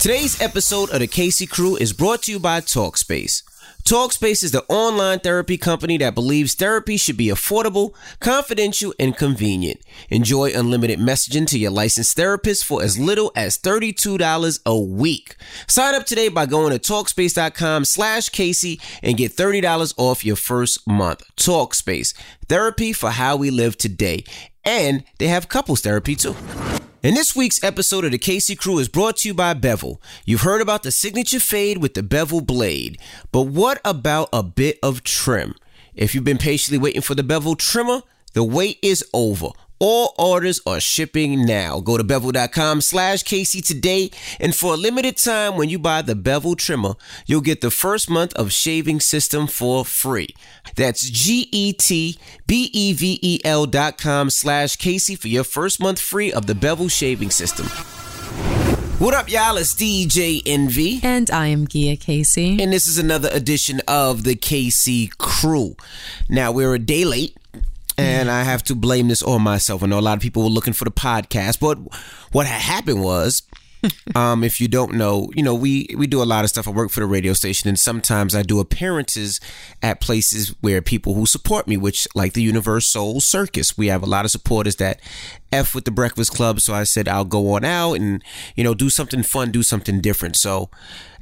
Today's episode of the Casey Crew is brought to you by Talkspace. Talkspace is the online therapy company that believes therapy should be affordable, confidential, and convenient. Enjoy unlimited messaging to your licensed therapist for as little as $32 a week. Sign up today by going to Talkspace.com slash Casey and get $30 off your first month. Talkspace, therapy for how we live today. And they have couples therapy too. And this week's episode of the Casey Crew is brought to you by Bevel. You've heard about the signature fade with the Bevel blade, but what about a bit of trim? If you've been patiently waiting for the Bevel trimmer, the wait is over. All orders are shipping now. Go to bevel.com slash Casey today, and for a limited time, when you buy the Bevel trimmer, you'll get the first month of shaving system for free. That's G-E-T-B-E-V-E-L dot com slash Casey for your first month free of the Bevel shaving system. What up, y'all? It's DJ Envy. And I am Gia Casey. And this is another edition of the Casey Crew. Now, we're a day late and I have to blame this on myself. I know a lot of people were looking for the podcast, but what happened was, um, if you don't know, you know, we we do a lot of stuff. I work for the radio station, and sometimes I do appearances at places where people who support me, which like the UniverSoul Circus, we have a lot of supporters that f with the Breakfast Club. So I said I'll go on out and you know do something fun, do something different. So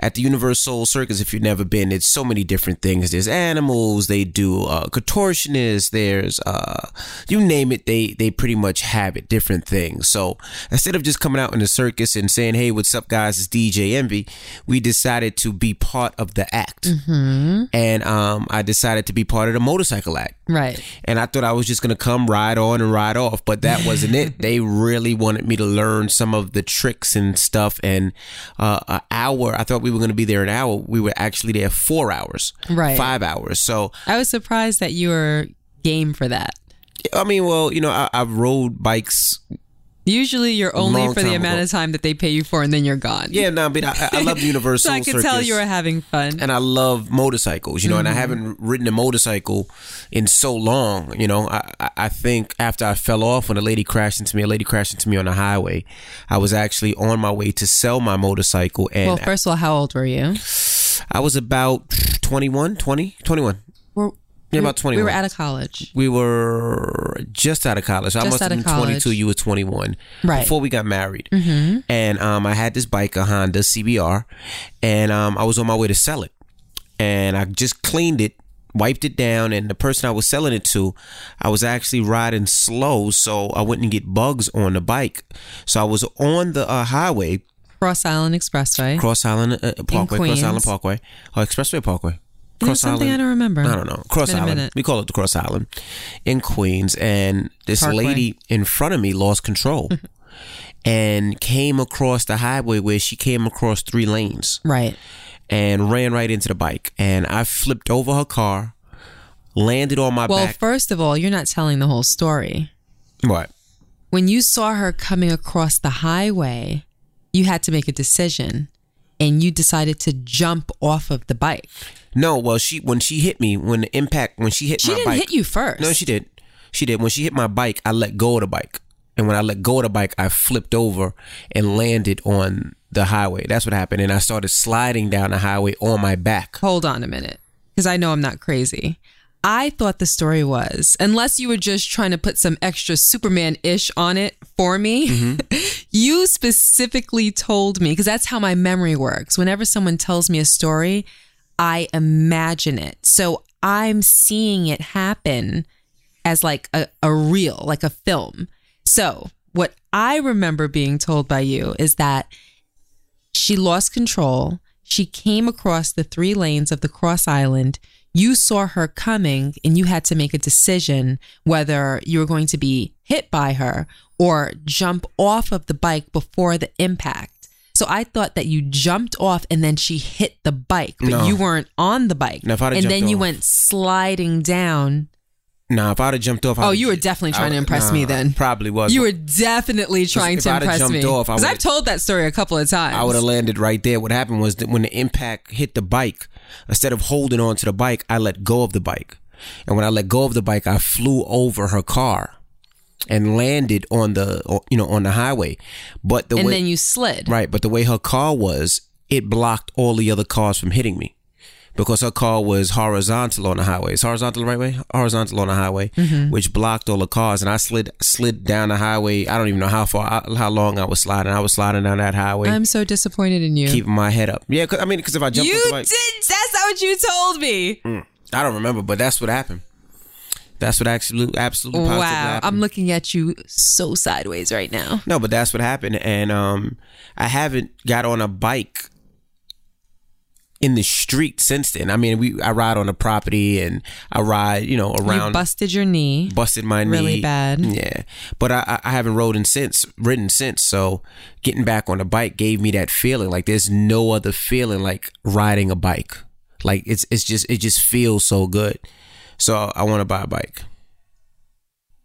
at the UniverSoul Circus, if you've never been, it's so many different things. There's animals, they do uh, contortionists, there's uh, you name it, they they pretty much have it, different things. So instead of just coming out in the circus and saying, "Hey, what's up, guys?" It's DJ Envy. We decided to be part of the act, Mm-hmm. and um, I decided to be part of the motorcycle act. Right. And I thought I was just gonna come ride on and ride off, but that wasn't it. They really wanted me to learn some of the tricks and stuff. And uh, an hour, I thought we were gonna be there an hour. We were actually there four hours, Right. Five hours. So I was surprised that you were game for that. I mean, well, you know, I, I've rode bikes. Usually you're only for the amount ago. of time that they pay you for and then you're gone. Yeah, no, but I, I love the UniverSoul so I could Circus. tell you were having fun. and I love motorcycles, you know, and I Mm-hmm. haven't ridden a motorcycle in so long, you know. I, I- I think after I fell off when a lady crashed into me, a lady crashed into me on the highway. I was actually on my way to sell my motorcycle, and well, first of all, how old were you? I was about 21, 20, 21. Yeah, about We were out of college. We were just out of college. I Just must have been 22. You were 21. Right. Before we got married. Mm-hmm. And um, I had this bike, a Honda CBR, and um, I was on my way to sell it. And I just cleaned it, wiped it down, and the person I was selling it to, I was actually riding slow so I wouldn't get bugs on the bike. So I was on the uh, highway, Cross Island Expressway. Cross Island uh, Parkway, Cross Island Parkway, oh, Expressway Parkway. You know something I don't remember. I don't know. Cross Island. We call it the Cross Island in Queens. And this Parkway. lady in front of me lost control and came across the highway where she came across three lanes Right. and ran right into the bike. And I flipped over her car, landed on my back. Well, back. first of all, you're not telling the whole story. what? When you saw her coming across the highway, you had to make a decision and you decided to jump off of the bike. No, well, she when she hit me, when the impact, when she hit She my didn't bike. hit you first. No, she did. She did. When she hit my bike, I let go of the bike. And when I let go of the bike, I flipped over and landed on the highway. That's what happened. And I started sliding down the highway on my back. Hold on a minute, because I know I'm not crazy. I thought the story was, unless you were just trying to put some extra Superman ish on it for me, Mm-hmm. you specifically told me, because that's how my memory works. Whenever someone tells me a story, I imagine it. So I'm seeing it happen as like a, a reel, like a film. So what I remember being told by you is that she lost control. She came across the three lanes of the cross island. You saw her coming and you had to make a decision whether you were going to be hit by her or jump off of the bike before the impact. So I thought that you jumped off and then she hit the bike, but No. you weren't on the bike. No, if I'd and then you off- went sliding down. Nah, if I'd have jumped off, Oh, I'd- you were definitely trying I- to impress nah, me then. Probably was. You were definitely trying if to impress jumped me. off, I Because I've told that story a couple of times. I would have landed right there. What happened was that when the impact hit the bike, instead of holding on to the bike, I let go of the bike. And when I let go of the bike, I flew over her car. and landed on the you know on the highway. But the and way then you slid. right, but the way her car was, it blocked all the other cars from hitting me. Because her car was horizontal on the highway. It's horizontal the right way? Horizontal on the highway, Mm-hmm. which blocked all the cars. And I slid slid down the highway. I don't even know how far, how long I was sliding. I was sliding down that highway, I'm so disappointed in you. keeping my head up. Yeah, 'cause- I mean, because if I jumped you off the bike, did. That's not what you told me. I don't remember, but that's what happened. That's what actually, absolutely, Wow. happened. I'm looking at you so sideways right now. No, but that's what happened, and um, I haven't got on a bike in the street since then. I mean, we I ride on a property and I ride, you know, around. You busted your knee. busted my knee really bad. Yeah, but I I- I haven't ridden since, ridden since. So getting back on a bike gave me that feeling. Like there's no other feeling like riding a bike. Like it's it's just it just feels so good. So I want to buy a bike.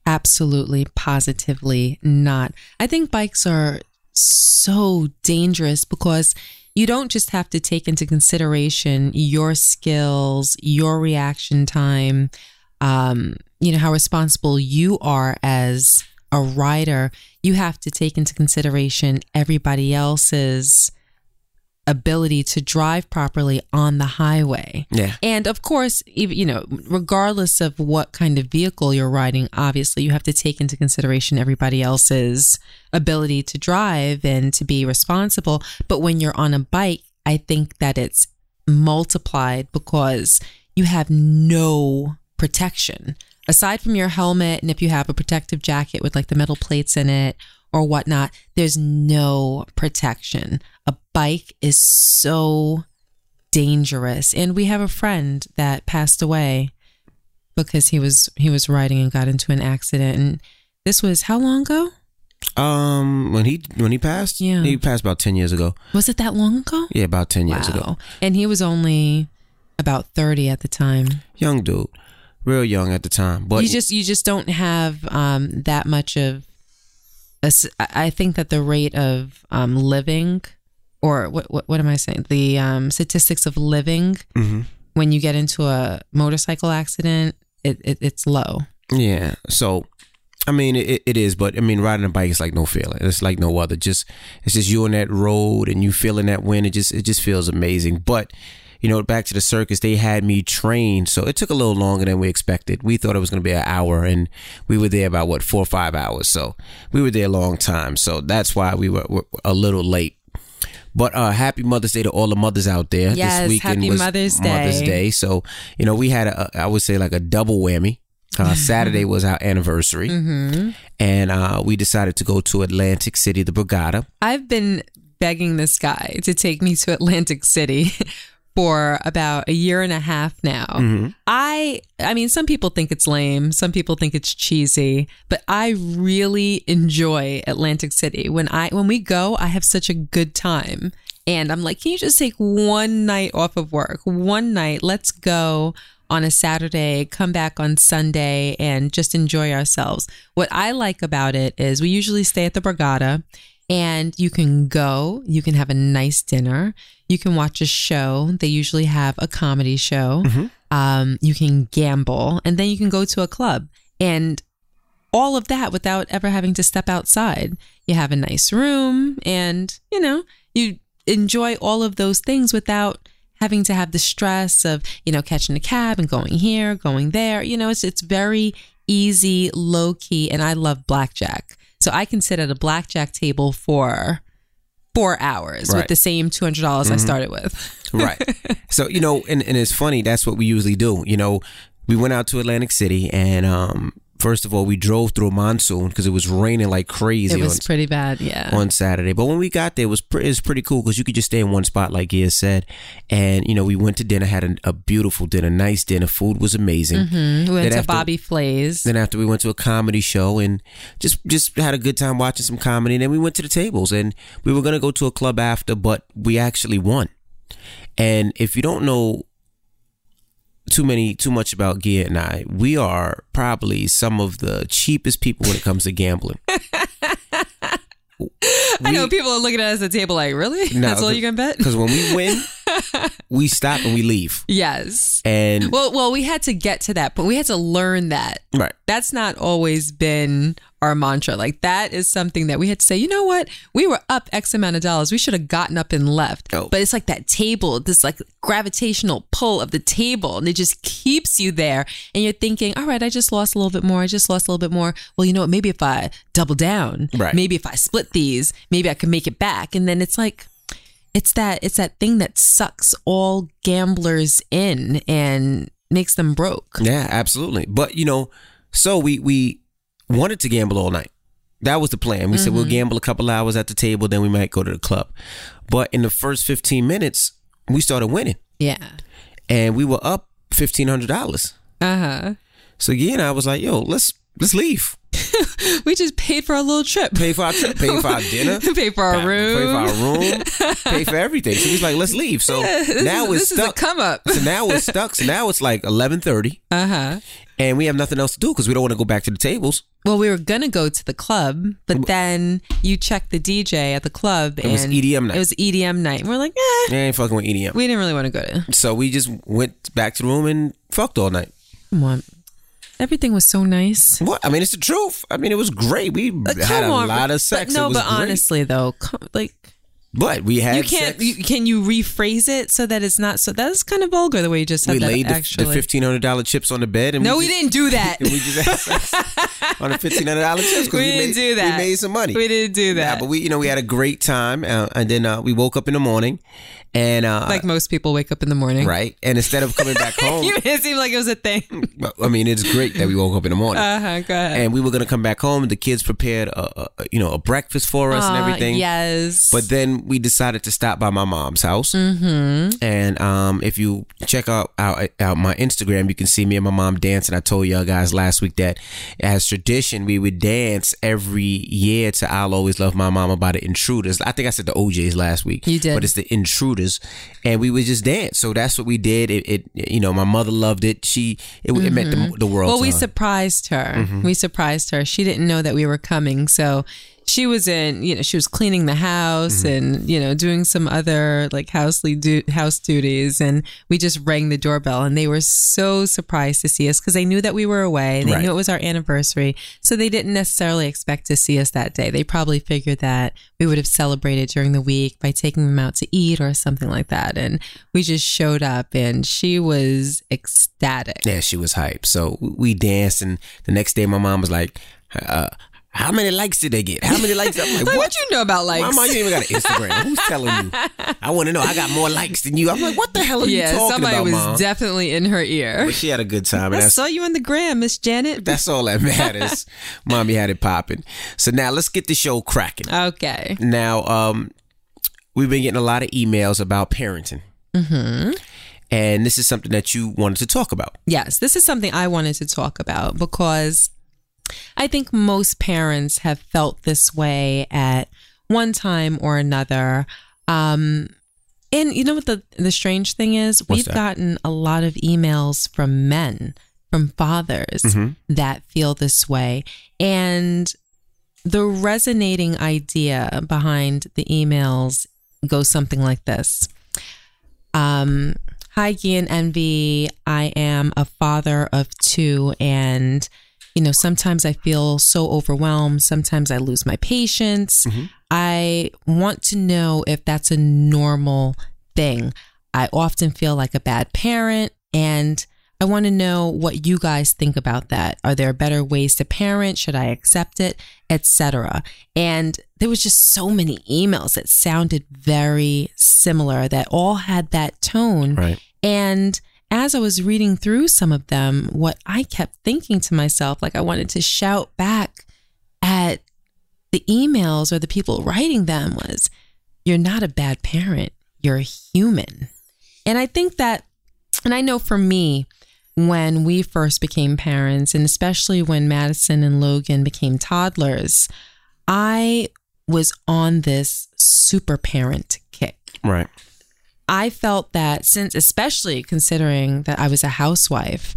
Absolutely, positively not. I think bikes are so dangerous because you don't just have to take into consideration your skills, your reaction time, um, you know, how responsible you are as a rider. You have to take into consideration everybody else's ability to drive properly on the highway. Yeah. And of course, even you know, regardless of what kind of vehicle you're riding, obviously you have to take into consideration everybody else's ability to drive and to be responsible. But when you're on a bike, I think that it's multiplied because you have no protection aside from your helmet and if you have a protective jacket with like the metal plates in it or whatnot, there's no protection. A bike is so dangerous. And we have a friend that passed away because he was he was riding and got into an accident. And this was how long ago? Um, when he when he passed, Yeah. he passed about ten years ago. Was it that long ago? Yeah, about ten years ago. And he was only about 30 at the time. Young dude, real young at the time. But you just you just don't have um, that much of. I think that the rate of um, living, or what, what what am I saying? The um, statistics of living Mhm. when you get into a motorcycle accident, it, it it's low. Yeah. So, I mean, it, it is, but I mean, riding a bike is like no feeling. It's like no other. Just it's just you on that road and you feeling that wind. It just it just feels amazing. But you know, back to the circus, they had me trained, so it took a little longer than we expected. We thought it was going to be an hour, and we were there about what four or five hours. So we were there a long time. So that's why we were, were a little late. But uh, happy Mother's Day to all the mothers out there. Yes, this weekend happy was Mother's Mother's Day. Day. So you know, we had a, I would say like a double whammy. Uh, Saturday was our anniversary, Mm-hmm. and uh, we decided to go to Atlantic City, the Borgata. I've been begging this guy to take me to Atlantic City for about a year and a half now. Mm-hmm. I I mean some people think it's lame, some people think it's cheesy, but I really enjoy Atlantic City. When I when we go, I have such a good time. And I'm like, can you just take one night off of work? One night, let's go on a Saturday, come back on Sunday, and just enjoy ourselves. What I like about it is we usually stay at the Borgata and you can go, you can have a nice dinner, you can watch a show. They usually have a comedy show. Um, you can gamble, and then you can go to a club. And all of that without ever having to step outside. You have a nice room and, you know, you enjoy all of those things without having to have the stress of, you know, catching a cab and going here, going there. You know, it's it's very easy, low key, and I love blackjack. So I can sit at a blackjack table for four hours with the same two hundred dollars I started with. Right. so, you know, and, and it's funny, that's what we usually do. You know, we went out to Atlantic City and um first of all we drove through a monsoon because it was raining like crazy It was on, pretty bad, yeah. on Saturday. But when we got there, it was pre- it was pretty cool because you could just stay in one spot, like Gia said. And you know, we went to dinner, had a, a beautiful dinner, nice dinner. Food was amazing. Mhm. We went Then to after- Bobby Flay's. Then after we went to a comedy show and just just had a good time watching some comedy. And then we went to the tables and we were gonna go to a club after, but we actually won. And if you don't know too many too much about Gia and I, we are probably some of the cheapest people when it comes to gambling. I know people are looking at us at the table like, really? No, That's all you can bet? Because when we win, we stop and we leave. Yes. And Well, well, we had to get to that, but we had to learn that. right. That's not always been our mantra. Like that is something that we had to say. You know what? We were up X amount of dollars. We should have gotten up and left. Oh. But it's like that table, this like gravitational pull of the table, and it just keeps you there. And you're thinking, all right, I just lost a little bit more. I just lost a little bit more. Well, you know what? Maybe if I double down, Right. maybe if I split these, maybe I can make it back. And then it's like it's that it's that thing that sucks all gamblers in and makes them broke. Yeah, absolutely. But you know, so we we wanted to gamble all night. That was the plan. We said we'll gamble a couple hours at the table, then we might go to the club. But in the first 15 minutes, we started winning. Yeah. And we were up fifteen hundred dollars. Uh huh. So yeah, and I was like, yo, let's let's leave. We just paid for our little trip. Pay for our trip, pay for our dinner. pay for our Pay room. for our room, pay for everything. So he's like, let's leave. So this now is, it's this is a stuck. come up. so now it's stuck. So now it's like eleven thirty, Uh huh. and we have nothing else to do because we don't want to go back to the tables. Well, we were gonna go to the club, but then you checked the DJ at the club, and It was EDM night. It was EDM night. And we're like, eh, I ain't fucking with EDM. we didn't really want to go to. So we just went back to the room and fucked all night. Come on, everything was so nice. What? I mean, it's the truth. I mean, it was great. We But had a on, lot of sex. But no, but great. honestly though, like but we had you can't. sex. You, can you rephrase it so that it's not so? That's kind of vulgar the way you just said we that. laid the, actually, the fifteen hundred dollar chips on the bed, and no, we just, didn't do that. We just had sex on the fifteen hundred dollar chips because We we, didn't made, do that. We made some money. We didn't do Yeah, that. but we, you know, we had a great time, uh, and then uh, we woke up in the morning, and uh, like most people wake up in the morning. right, and instead of coming back home, You it seemed like it was a thing. I mean, it's great that we woke up in the morning. Uh huh. Go ahead. and we were gonna come back home. The kids prepared, a, a, you know, a breakfast for us and Uh, everything. Yes. But then we decided to stop by my mom's house. Mm-hmm. And um, if you check out, out out my Instagram, you can see me and my mom dancing. I told y'all guys last week that as tradition, we would dance every year to "I'll Always Love My Mama" by the Intruders. I think I said the O'Jays last week. You did. but it's the Intruders, and we would just dance. So that's what we did. It, it you know, my mother loved it. She it, it meant the, the world. well, we her. surprised her. Mm-hmm. We surprised her. She didn't know that we were coming, so she was in. You know, she was cleaning the house Mm-hmm. and you know doing some other like housely du- house duties, and we just rang the doorbell, and they were so surprised to see us because they knew that we were away. They Right. knew it was our anniversary, so they didn't necessarily expect to see us that day. They probably figured that we would have celebrated during the week by taking them out to eat or something like that, and we just showed up, and she was ecstatic. Yeah, she was hyped. So we danced, and the next day, my mom was like, uh, "How many likes did they get? How many likes?" I'm like, Like, "What? what you know about likes? Mama, you even got an Instagram. Who's telling you? I want to know. I got more likes than you. I'm like, what the hell are yeah, you talking somebody about, was mom? definitely in her ear. but she had a good time, and I saw you on the gram, Miss Janet. that's all that matters. Mommy had it popping. So now let's get the show cracking. okay. Now, um, we've been getting a lot of emails about parenting, mm-hmm. and this is something that you wanted to talk about. Yes, this is something I wanted to talk about because I think most parents have felt this way at one time or another. Um, and you know what the the strange thing is? We've that? gotten a lot of emails from men, from fathers that feel this way. And the resonating idea behind the emails goes something like this. Um, Hi, Gia and Envy. I am a father of two, and you know, sometimes I feel so overwhelmed. Sometimes I lose my patience. Mm-hmm. I want to know if that's a normal thing. I often feel like a bad parent, and I want to know what you guys think about that. Are there better ways to parent? Should I accept it, etc. And there was just so many emails that sounded very similar that all had that tone. Right. And as I was reading through some of them, what I kept thinking to myself, like I wanted to shout back at the emails or the people writing them was, You're not a bad parent, you're a human. And I think that, and I know for me, when we first became parents, and especially when Madison and Logan became toddlers, I was on this super parent kick. Right. I felt that since, especially considering that I was a housewife,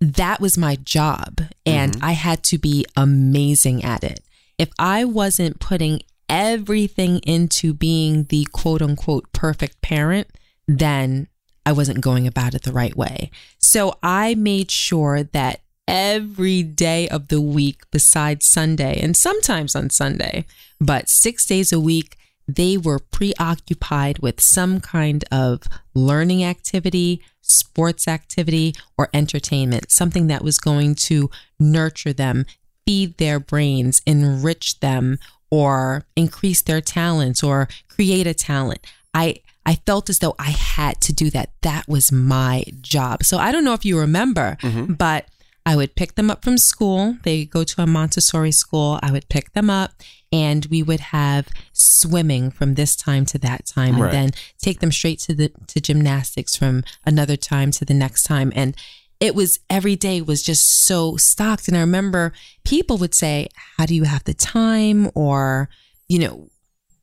that was my job and mm-hmm. I had to be amazing at it. If I wasn't putting everything into being the quote unquote perfect parent, then I wasn't going about it the right way. So I made sure that every day of the week besides Sunday and sometimes on Sunday, but six days a week, they were preoccupied with some kind of learning activity, sports activity, or entertainment, something that was going to nurture them, feed their brains, enrich them, or increase their talents or create a talent. I I felt as though I had to do that. That was my job. So I don't know if you remember, mm-hmm. but I would pick them up from school. They go to a Montessori school. I would pick them up and we would have swimming from this time to that time right. and then take them straight to the to gymnastics from another time to the next time and it was every day was just so stocked and i remember people would say how do you have the time or you know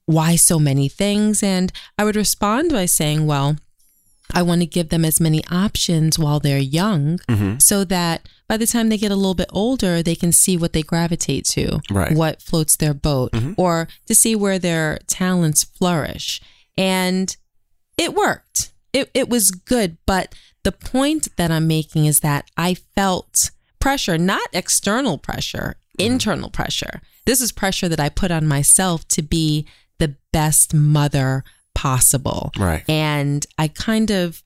why so many things and i would respond by saying well I want to give them as many options while they're young mm-hmm. so that by the time they get a little bit older, they can see what they gravitate to, right. what floats their boat, mm-hmm. or to see where their talents flourish. And it worked. It, it was good. But the point that I'm making is that I felt pressure, not external pressure, mm-hmm. internal pressure. This is pressure that I put on myself to be the best mother possible. Right. And I kind of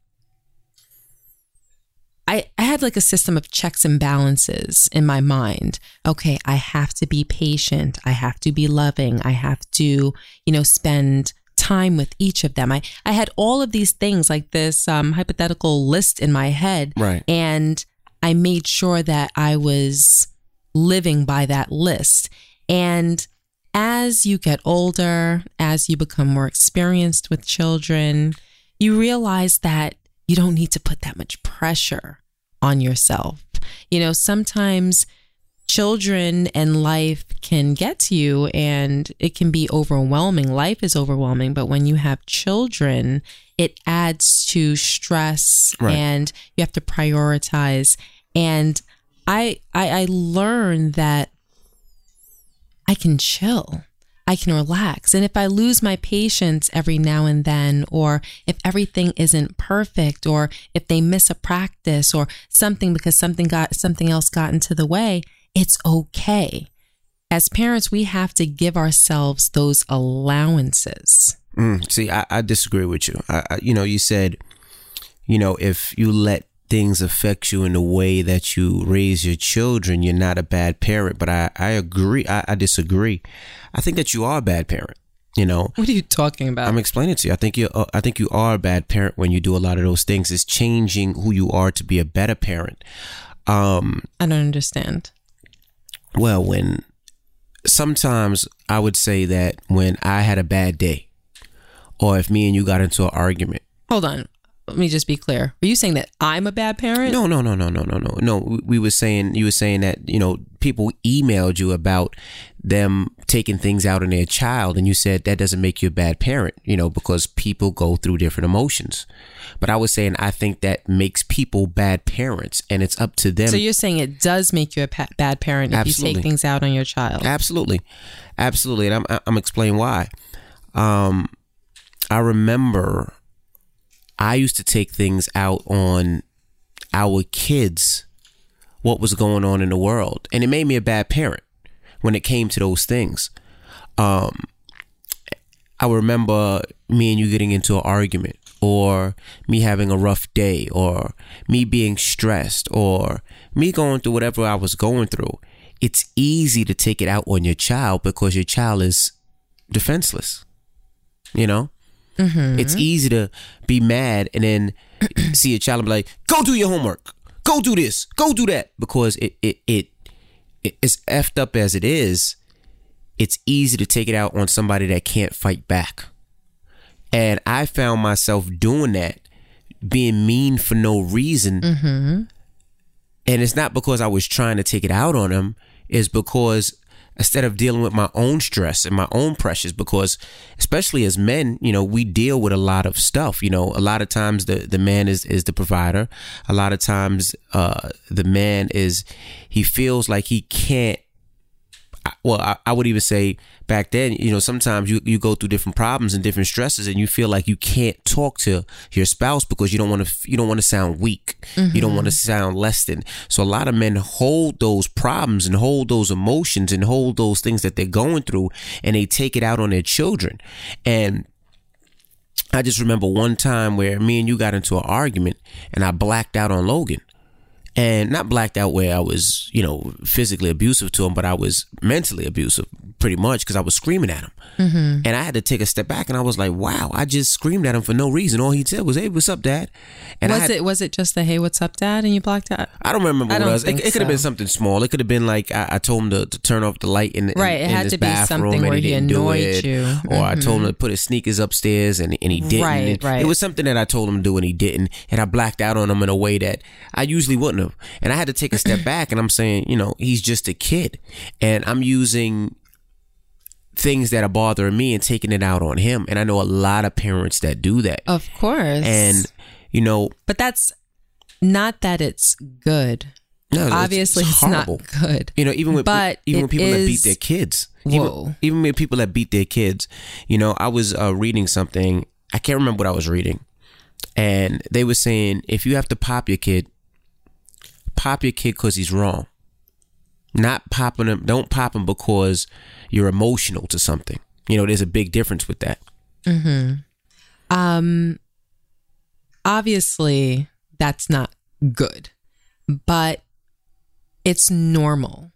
I, I had like a system of checks and balances in my mind. Okay, I have to be patient. I have to be loving. I have to, you know, spend time with each of them. I, I had all of these things like this um, hypothetical list in my head. Right. And I made sure that I was living by that list. And as you get older, as you become more experienced with children, you realize that you don't need to put that much pressure on yourself. You know, sometimes children and life can get to you and it can be overwhelming. Life is overwhelming, but when you have children, it adds to stress right. and you have to prioritize. And I, I I learned that I can chill. I can relax. And if I lose my patience every now and then, or if everything isn't perfect, or if they miss a practice or something because something got something else got into the way, it's okay. As parents, we have to give ourselves those allowances. Mm, see, I, I, disagree with you. I, I, you know, you said, you know, if you let things affect you in the way that you raise your children, you're not a bad parent. But I, I agree. I, I disagree. I think that you are a bad parent. You know what are you talking about? I'm explaining to you. I think you. Uh, I think you are a bad parent when you do a lot of those things. It's changing who you are to be a better parent. Um, I don't understand. Well, when sometimes I would say that when I had a bad day, or if me and you got into an argument. Hold on let me just be clear. Are you saying that I'm a bad parent? No, no, no, no, no, no, no. No, we were saying you were saying that you know people emailed you about them taking things out on their child, and you said that doesn't make you a bad parent, you know, because people go through different emotions. But I was saying I think that makes people bad parents, and it's up to them. So you're saying it does make you a pa- bad parent if Absolutely. you take things out on your child? Absolutely, absolutely, and I'm I'm explaining why. Um, I remember I used to take things out on our kids, what was going on in the world. And it made me a bad parent when it came to those things. Um, I remember me and you getting into an argument, or me having a rough day, or me being stressed, or me going through whatever I was going through. It's easy to take it out on your child because your child is defenseless. You know? Mm-hmm. It's easy to be mad and then see a child and be like, "Go do your homework. Go do this. Go do that." Because it it it it's effed up as it is. It's easy to take it out on somebody that can't fight back. And I found myself doing that, being mean for no reason. Mm-hmm. And it's not because I was trying to take it out on them. It's because instead of dealing with my own stress and my own pressures because especially as men you know we deal with a lot of stuff you know. A lot of times the the man is is the provider. A lot of times uh the man is he feels like he can't well, I, I would even say back then, you know, sometimes you, you go through different problems and different stresses, and you feel like you can't talk to your spouse because you don't want to you don't want to sound weak, you don't want to mm-hmm. sound less than. So a lot of men hold those problems and hold those emotions and hold those things that they're going through, and they take it out on their children, and I just remember one time where me and you got into an argument and I blacked out on Logan. And not blacked out where I was, you know, physically abusive to him, but I was mentally abusive pretty much because I was screaming at him. And I had to take a step back and I was like, wow, I just screamed at him for no reason. All he said was, hey, what's up, dad? And I was had- it was it just the hey, what's up, dad? And you blocked out? I don't remember I what don't it was. It, it could have been something small. It could have been like I, I told him to, to turn off the light in, in Right, it in had to be something where he didn't annoyed it. you. Mm-hmm. Or I told him to put his sneakers upstairs and, and he didn't. Right, And right. It was something that I told him to do and he didn't. And I blacked out on him in a way that I usually wouldn't And I had to take a step back and I'm saying, you know, he's just a kid. And I'm using things that are bothering me and taking it out on him. And I know a lot of parents that do that. Of course. And, you know, but that's not that it's good. no, it's- Obviously, it's, horrible. not good. You know, even with But even with people that beat their kids. Whoa. Even, even with people that beat their kids. You know, I was uh, reading something. I can't remember what I was reading, and they were saying if you have to pop your kid, pop your kid because he's wrong. Not popping him. Don't pop him because you're emotional to something. You know, there's a big difference with that. Um, obviously, that's not good, but it's normal.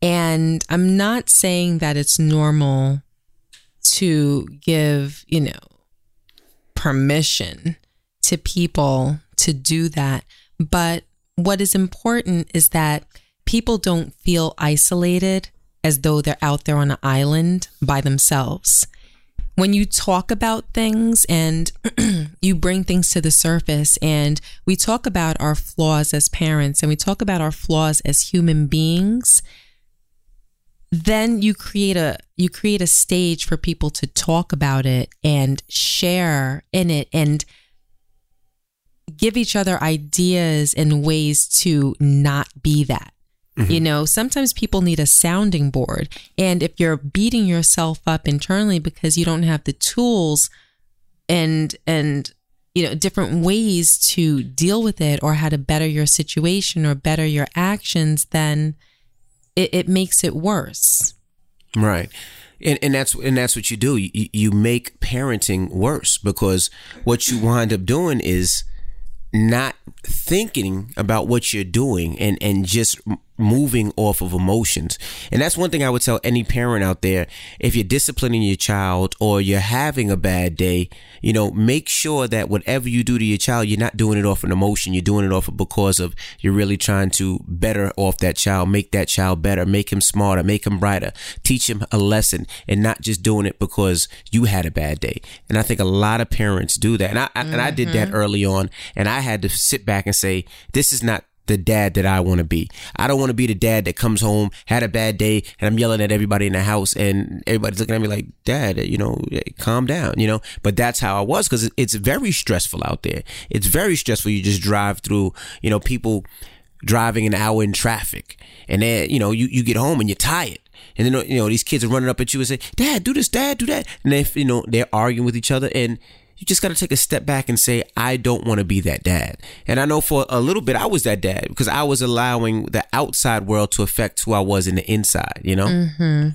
And I'm not saying that it's normal to give, you know, permission to people to do that. But what is important is that people don't feel isolated as though they're out there on an island by themselves. When you talk about things and you bring things to the surface and we talk about our flaws as parents and we talk about our flaws as human beings then you create a you create a stage for people to talk about it and share in it and give each other ideas and ways to not be that mm-hmm. you know, sometimes people need a sounding board. And if you're beating yourself up internally because you don't have the tools and, and, you know, different ways to deal with it or how to better your situation or better your actions, then it, it makes it worse. Right. And, and that's and that's what you do. You, you make parenting worse because what you wind up doing is not thinking about what you're doing and and just moving off of emotions. And that's one thing I would tell any parent out there. If you're disciplining your child or you're having a bad day, you know, make sure that whatever you do to your child, you're not doing it off an emotion. You're doing it off of because of you're really trying to better off that child, make that child better, make him smarter, make him brighter, teach him a lesson and not just doing it because you had a bad day. And I think a lot of parents do that. And I, I and I did that mm-hmm. early on and I had to sit back and say, this is not the dad that I want to be. I don't want to be the dad that comes home, had a bad day, and I'm yelling at everybody in the house, and everybody's looking at me like, Dad, you know, calm down, you know. But that's how I was because it's very stressful out there. It's very stressful. You just drive through, you know, people driving an hour in traffic, and then you know, you you get home and you're tired. And then you know these kids are running up at you and say, "Dad, do this, Dad, do that." And they, you know, they're arguing with each other, and you just got to take a step back and say, I don't want to be that dad. And I know for a little bit I was that dad because I was allowing the outside world to affect who I was in the inside, you know? Mm-hmm.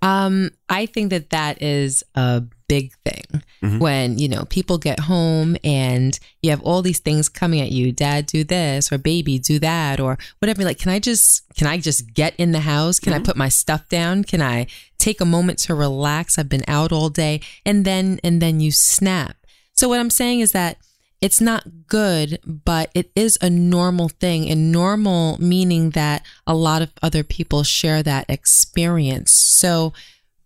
Um, I think that that is a big thing mm-hmm. when, you know, people get home and you have all these things coming at you. Dad, do this or baby, do that or whatever. Like, can I just, can I just get in the house? Can I mm-hmm. put my stuff down? Can I take a moment to relax? I've been out all day and then, and then you snap. So what I'm saying is that it's not good, but it is a normal thing. And normal meaning that a lot of other people share that experience. So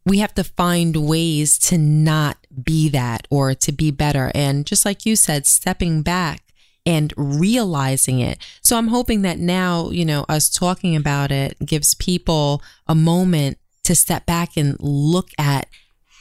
we have to find ways to not be that or to be better. And just like you said, stepping back and realizing it. So I'm hoping that now, you know, us talking about it gives people a moment to step back and look at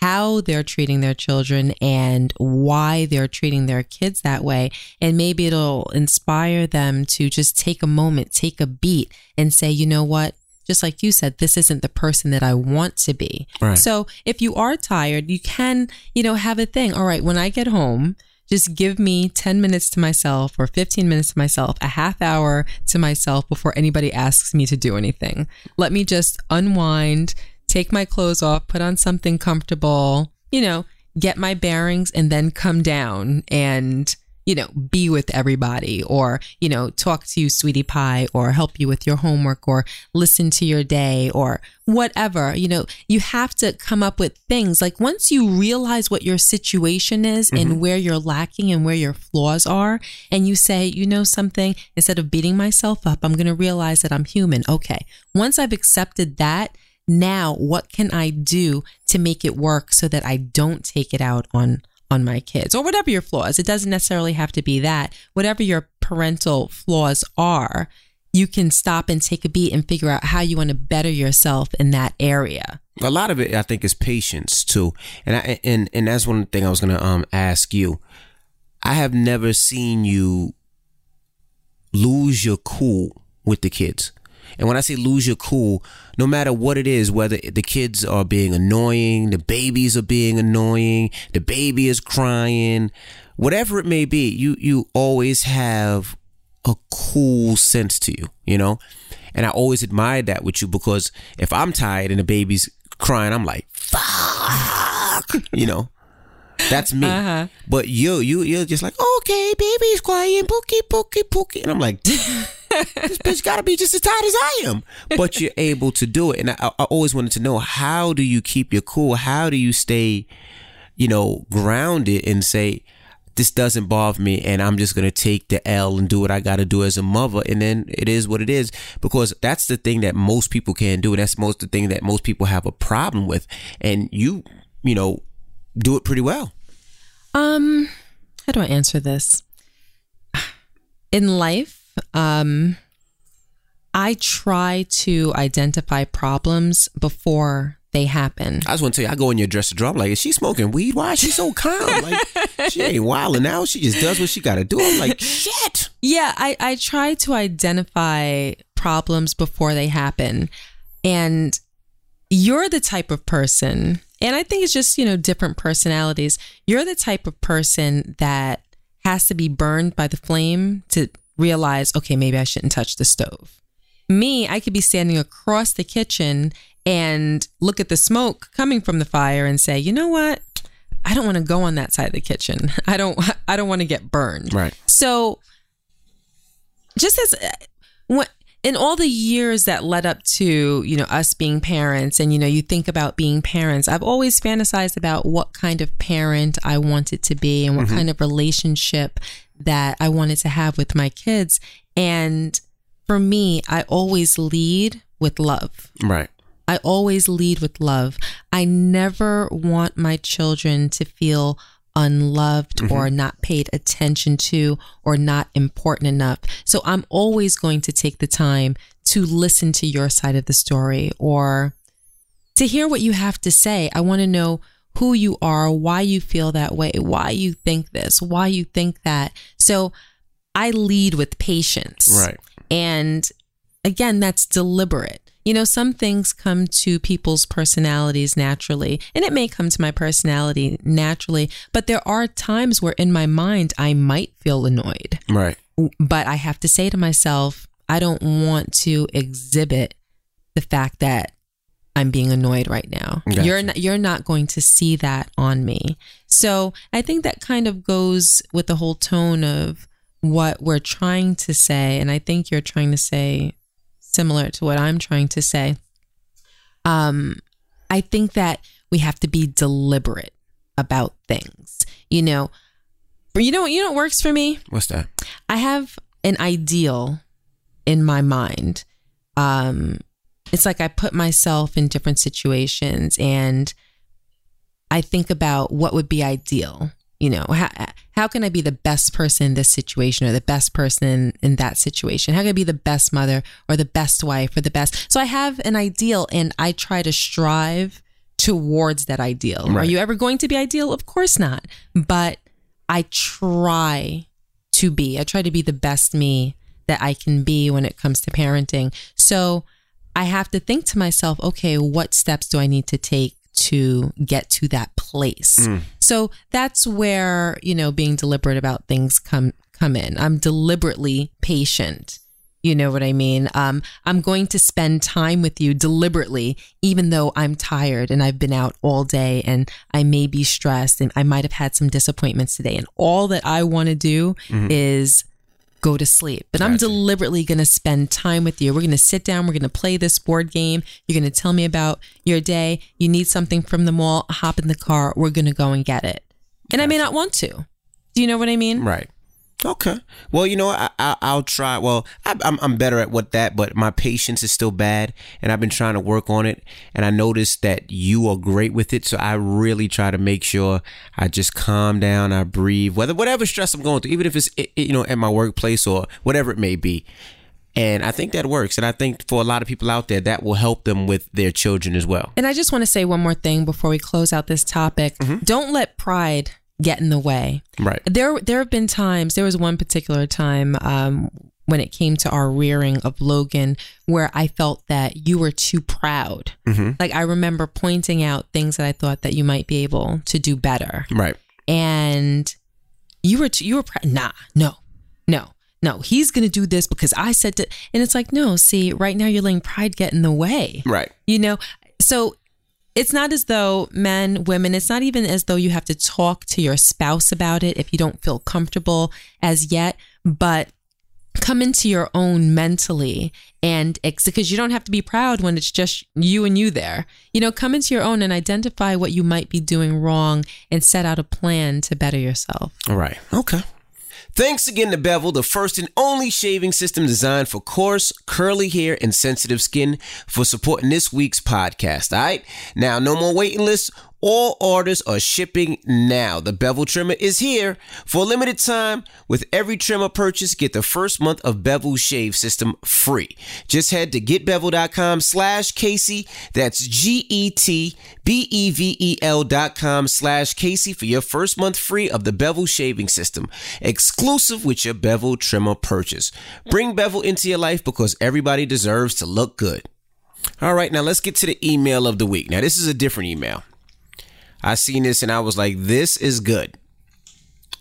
how they're treating their children and why they're treating their kids that way. And maybe it'll inspire them to just take a moment, take a beat and say, you know what? just like you said, this isn't the person that I want to be. Right. So if you are tired, you can, you know, have a thing. All right, when I get home, just give me 10 minutes to myself or 15 minutes to myself, a half hour to myself before anybody asks me to do anything. Let me just unwind, take my clothes off, put on something comfortable, you know, get my bearings and then come down and you know, be with everybody or, you know, talk to you, sweetie pie, or help you with your homework or listen to your day or whatever. You know, you have to come up with things like once you realize what your situation is mm-hmm. and where you're lacking and where your flaws are, and you say, you know, something, instead of beating myself up, I'm going to realize that I'm human. Okay. Once I've accepted that, now what can I do to make it work so that I don't take it out on on my kids or whatever your flaws. It doesn't necessarily have to be that. Whatever your parental flaws are, you can stop and take a beat and figure out how you want to better yourself in that area. A lot of it, I think, is patience too, and I, and and that's one thing I was gonna um ask you. I have never seen you lose your cool with the kids. And when I say lose your cool, no matter what it is, whether the kids are being annoying, the babies are being annoying, the baby is crying, whatever it may be, you you always have a cool sense to you, you know? And I always admired that with you because if I'm tired and the baby's crying, I'm like, fuck, you know? That's me. Uh-huh. But you, you, you're just like, okay, baby's crying, pookie, pookie, pookie. And I'm like, this bitch gotta be just as tired as I am. But you're able to do it. And I, I always wanted to know how do you keep your cool? How do you stay, you know, grounded and say, this doesn't bother me and I'm just going to take the L and do what I got to do as a mother. And then it is what it is because that's the thing that most people can't do. And that's most the thing that most people have a problem with. And you, you know, do it pretty well. Um, how do I answer this? In life, um, I try to identify problems before they happen. I just want to tell you, I go in your dresser drawer. I'm like, is she smoking weed? Why is she so calm? Like, she ain't wilding out. She just does what she got to do. I'm like, shit. Yeah, I, I try to identify problems before they happen. And you're the type of person, and I think it's just, you know, different personalities. You're the type of person that has to be burned by the flame to realize, okay, maybe I shouldn't touch the stove. Me, I could be standing across the kitchen and look at the smoke coming from the fire and say, you know what? I don't want to go on that side of the kitchen. I don't I don't want to get burned. Right. So just as what in all the years that led up to you know us being parents and you know you think about being parents i've always fantasized about what kind of parent i wanted to be and what mm-hmm. kind of relationship that I wanted to have with my kids. And for me, I always lead with love. Right. I always lead with love. I never want my children to feel unloved mm-hmm. or not paid attention to or not important enough. So I'm always going to take the time to listen to your side of the story or to hear what you have to say. I want to know who you are, why you feel that way, why you think this, why you think that. So I lead with patience. Right. And again, that's deliberate. You know, some things come to people's personalities naturally, and it may come to my personality naturally, but there are times where in my mind I might feel annoyed. Right. But I have to say to myself, I don't want to exhibit the fact that I'm being annoyed right now. Gotcha. You're not, you're not going to see that on me. So I think that kind of goes with the whole tone of what we're trying to say, and I think you're trying to say similar to what I'm trying to say. Um, I think that we have to be deliberate about things. You know, you know, you know what works for me. What's that? I have an ideal in my mind. Um, it's like I put myself in different situations and I think about what would be ideal. You know, how, how can I be the best person in this situation or the best person in that situation? How can I be the best mother or the best wife or the best? So I have an ideal and I try to strive towards that ideal. Right. Are you ever going to be ideal? Of course not. But I try to be. I try to be the best me that I can be when it comes to parenting. So I have to think to myself, okay, what steps do I need to take to get to that place? Mm. So that's where, you know, being deliberate about things come come in. I'm deliberately patient. You know what I mean? Um, I'm going to spend time with you deliberately, even though I'm tired and I've been out all day and I may be stressed and I might have had some disappointments today. And all that I want to do is go to sleep. But I'm deliberately going to spend time with you. We're going to sit down. We're going to play this board game. You're going to tell me about your day. You need something from the mall. Hop in the car. We're going to go and get it. And I may not want to. Do you know what I mean? Right. Okay. Well, you know. I, I I'll try. Well, I, I'm I'm better at what that, but my patience is still bad, and I've been trying to work on it. And I noticed that you are great with it, so I really try to make sure I just calm down, I breathe, whether whatever stress I'm going through, even if it's you know at my workplace or whatever it may be. And I think that works, and I think for a lot of people out there, that will help them with their children as well. And I just want to say one more thing before we close out this topic. Mm-hmm. Don't let pride get in the way. Right. There, there have been times. There was one particular time um, when it came to our rearing of Logan, where I felt that you were too proud. Like I remember pointing out things that I thought that you might be able to do better, Right. and you were too, you were proud. Nah, no, no. No, he's gonna do this because I said to, and it's like, no, see, right now you're letting pride get in the way Right. you know so it's not as though men women it's not even as though you have to talk to your spouse about it if you don't feel comfortable as yet but come into your own mentally and because you don't have to be proud when it's just you and you there you know come into your own and identify what you might be doing wrong and set out a plan to better yourself All right. Okay. Thanks again to Bevel, the first and only shaving system designed for coarse, curly hair, and sensitive skin, for supporting this week's podcast. All right. Now, no more waiting lists. All orders are shipping now. The Bevel trimmer is here for a limited time. With every trimmer purchase, get the first month of Bevel shave system free. Just head to getbevel.com slash Casey. That's G-E-T-B-E-V-E-L dot com slash Casey for your first month free of the Bevel shaving system, exclusive with your Bevel trimmer purchase. Bring Bevel into your life because everybody deserves to look good. All right, now let's get to the email of the week. Now, this is a different email. I seen this and I was like, this is good.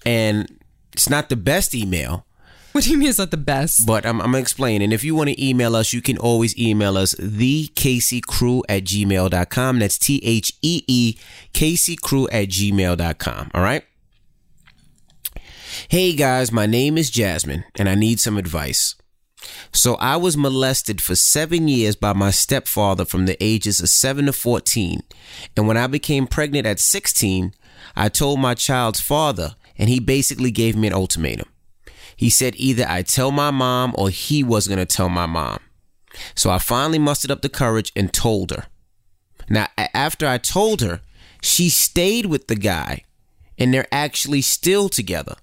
And it's not the best email, what do you mean it's not the best but I'm, I'm gonna explain. And if you want to email us, you can always email us the Casey Crew at gmail.com. That's T H E E Casey Crew at gmail.com. All right. Hey guys, my name is Jasmine and I need some advice. So I was molested for seven years by my stepfather from the ages of seven to 14. And when I became pregnant at 16, I told my child's father, and he basically gave me an ultimatum. He said either I tell my mom or he was going to tell my mom. So I finally mustered up the courage and told her. Now, after I told her, she stayed with the guy and they're actually still together.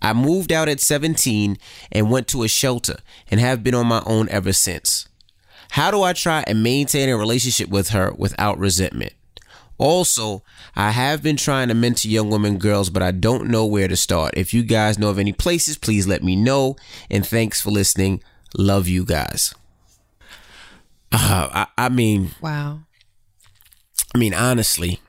I moved out at 17 and went to a shelter and have been on my own ever since. How do I try and maintain a relationship with her without resentment? Also, I have been trying to mentor young women girls, but I don't know where to start. If you guys know of any places, please let me know. And thanks for listening. Love you guys. Uh, I, I mean, wow I mean, honestly,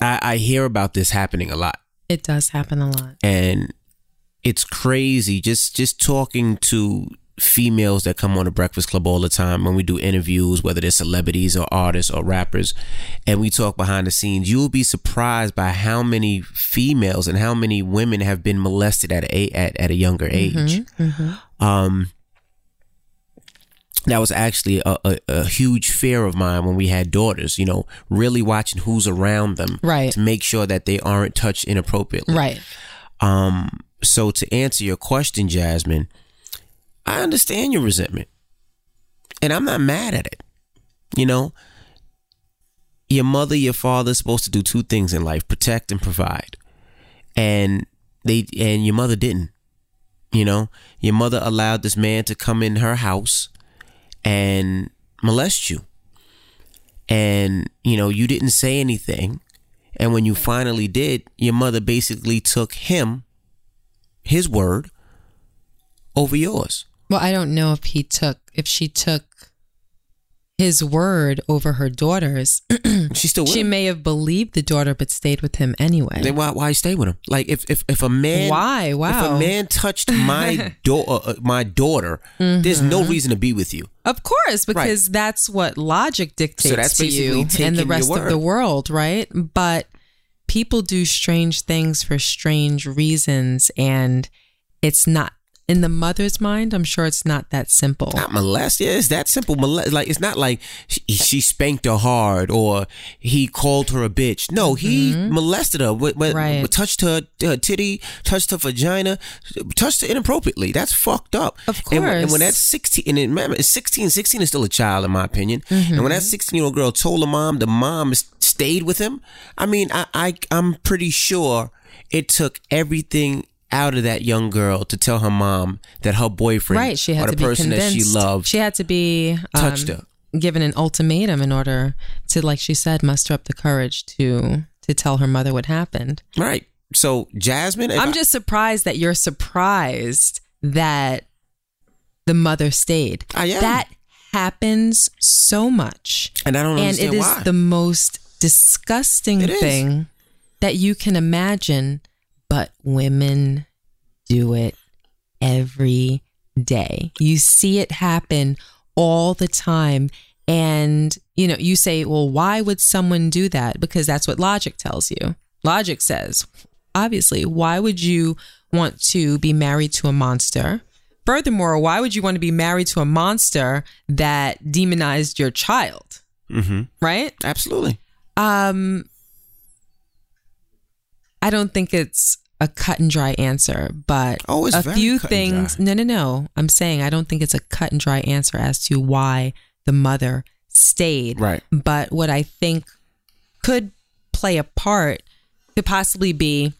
I, I hear about this happening a lot. It does happen a lot. And it's crazy just just talking to females that come on the breakfast club all the time when we do interviews whether they're celebrities or artists or rappers and we talk behind the scenes you'll be surprised by how many females and how many women have been molested at a at, at a younger age. um that was actually a, a, a huge fear of mine when we had daughters you know really watching who's around them Right. to make sure that they aren't touched inappropriately right um, so to answer your question, Jasmine, I understand your resentment. And I'm not mad at it. You know, your mother, your father is supposed to do two things in life, protect and provide. And they and your mother didn't. You know, your mother allowed this man to come in her house and molest you. And, you know, you didn't say anything. And when you finally did, your mother basically took him, his word, over yours. Well, I don't know if he took if she took his word over her daughter's. She still she him. may have believed the daughter but stayed with him anyway. Then why why stay with him? Like if if, if a man Why? wow if a man touched my daughter uh, my daughter, there's no Mm-hmm. reason to be with you. Of course, because that's what logic dictates that's to you and the rest of the world, right? But people do strange things for strange reasons, and it's not in the mother's mind. I'm sure it's not that simple. Not molest. Yeah, it's that simple. Molest. Like it's not like she, she spanked her hard or he called her a bitch. No, he molested her. Mm-hmm. Right. touched her, her titty, touched her vagina, touched her inappropriately. That's fucked up. Of And, when- and when course. that's sixteen, and then remember, it's 16. 16 is still a child in my opinion. Mm-hmm. And when that sixteen year old girl told her mom, the mom stayed with him. I mean, I, I I'm pretty sure it took everything. Out of that young girl to tell her mom that her boyfriend right? She had or the to be person convinced. that she loved She had to be um, touched her. given an ultimatum in order to, like she said, muster up the courage to to tell her mother what happened. Right. So Jasmine, I'm I- just surprised that you're surprised that the mother stayed. I am. That happens so much. and I don't understand. And it is why. the most disgusting It is. thing that you can imagine, but women do it every day. You see it happen all the time. And, you know, you say, well, why would someone do that? Because that's what logic tells you. Logic says, obviously, why would you want to be married to a monster? Furthermore, why would you want to be married to a monster that demonized your child? mm-hmm. Right? Absolutely. Um, I don't think it's a cut and dry answer, but Oh, a few things. No, no, no. I'm saying I don't think it's a cut and dry answer as to why the mother stayed. Right. But what I think could play a part could possibly be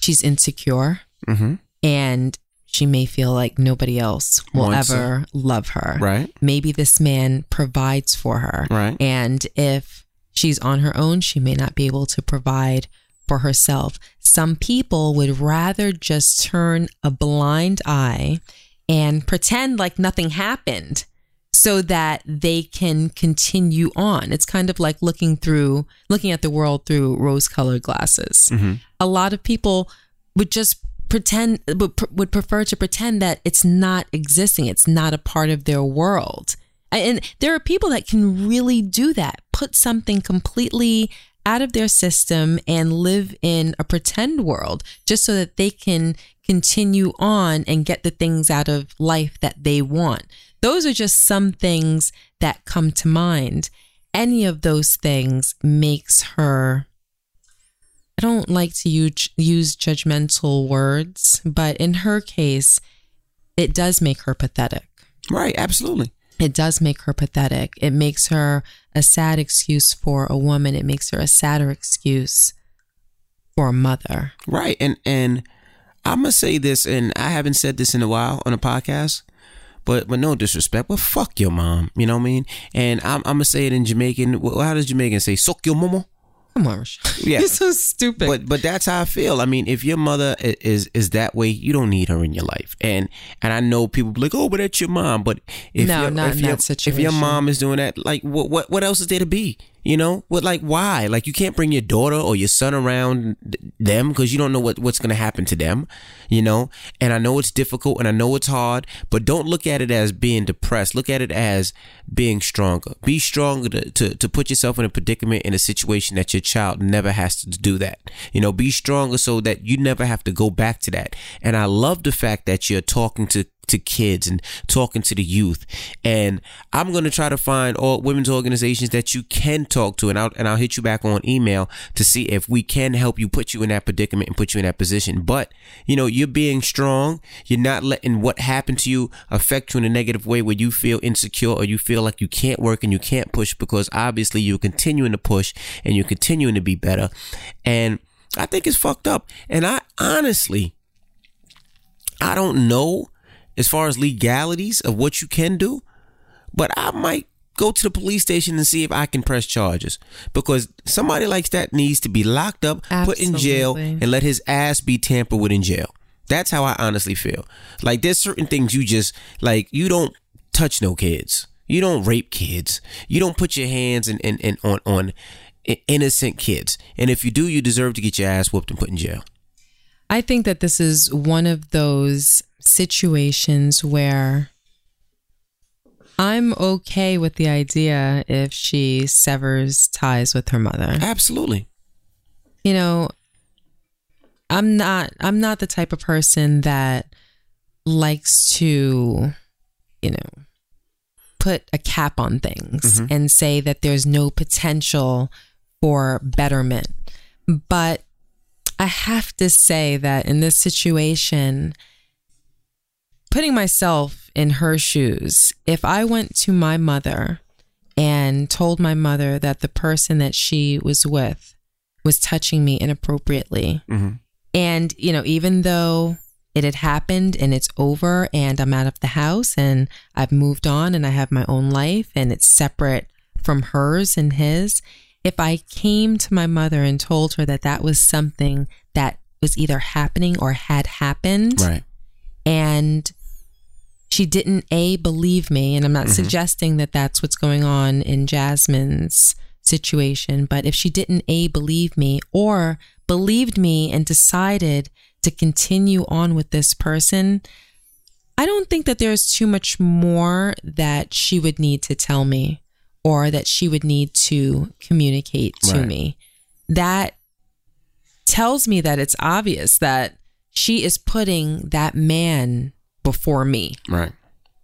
she's insecure Mm-hmm. and she may feel like nobody else will Wants ever love her. Right. Maybe this man provides for her. Right. And if she's on her own, she may not be able to provide for herself. Some people would rather just turn a blind eye and pretend like nothing happened so that they can continue on. It's kind of like looking through looking at the world through rose-colored glasses. Mm-hmm. A lot of people would just pretend would, would prefer to pretend that it's not existing. It's not a part of their world. And there are people that can really do that. Put something completely out of their system and live in a pretend world just so that they can continue on and get the things out of life that they want. Those are just some things that come to mind. Any of those things makes her I don't like to use, use judgmental words, but in her case, it does make her pathetic. Right. Absolutely. It does make her pathetic. It makes her a sad excuse for a woman. It makes her a sadder excuse for a mother. Right. And and I'm gonna say this, and I haven't said this in a while on a podcast, but but no disrespect, but fuck your mom. You know what I mean? And I'm I'm gonna say it in Jamaican. How does Jamaican say "suck your mama"? Come on, RaaShaun. Yeah. You're so stupid. But but that's how I feel. I mean, if your mother is is that way, you don't need her in your life. And and I know people be like, oh, but that's your mom. But if No, your, not if in your, that if your mom is doing that, like what what what else is there to be? You know, what like why? Like you can't bring your daughter or your son around them because you don't know what what's gonna happen to them. You know, and I know it's difficult and I know it's hard, but don't look at it as being depressed. Look at it as being stronger. Be stronger to, to, to put yourself in a predicament in a situation that your child never has to do that. You know, be stronger so that you never have to go back to that. And I love the fact that you're talking to to kids and talking to the youth. And I'm going to try to find all women's organizations that you can talk to and I'll, and I'll hit you back on email to see if we can help you put you in that predicament and put you in that position. But, you know, you're being strong. You're not letting what happened to you affect you in a negative way where you feel insecure or you feel like you can't work and you can't push because obviously you're continuing to push and you're continuing to be better. And I think it's fucked up. And I honestly, I don't know as far as legalities of what you can do, but I might go to the police station and see if I can press charges because somebody like that needs to be locked up, put in jail, and let his ass be tampered with in jail. That's how I honestly feel. Like there's certain things you just like you don't touch no kids. You don't rape kids. You don't put your hands in, in, in on on innocent kids. And if you do, you deserve to get your ass whooped and put in jail. I think that this is one of those situations where I'm okay with the idea if she severs ties with her mother. Absolutely. You know, I'm not I'm not the type of person that likes to, you know, put a cap on things mm-hmm. and say that there's no potential for betterment. But I have to say that in this situation, putting myself in her shoes, if I went to my mother and told my mother that the person that she was with was touching me inappropriately, mm-hmm. and, you know, even though it had happened and it's over and I'm out of the house and I've moved on and I have my own life and it's separate from hers and his, if I came to my mother and told her that that was something that was either happening or had happened, right. And she didn't a believe me, and I'm not mm-hmm. suggesting that that's what's going on in Jasmine's situation, but if she didn't a believe me or believed me and decided to continue on with this person, I don't think that there's too much more that she would need to tell me or that she would need to communicate to right. me. That tells me that it's obvious that she is putting that man before me. Right.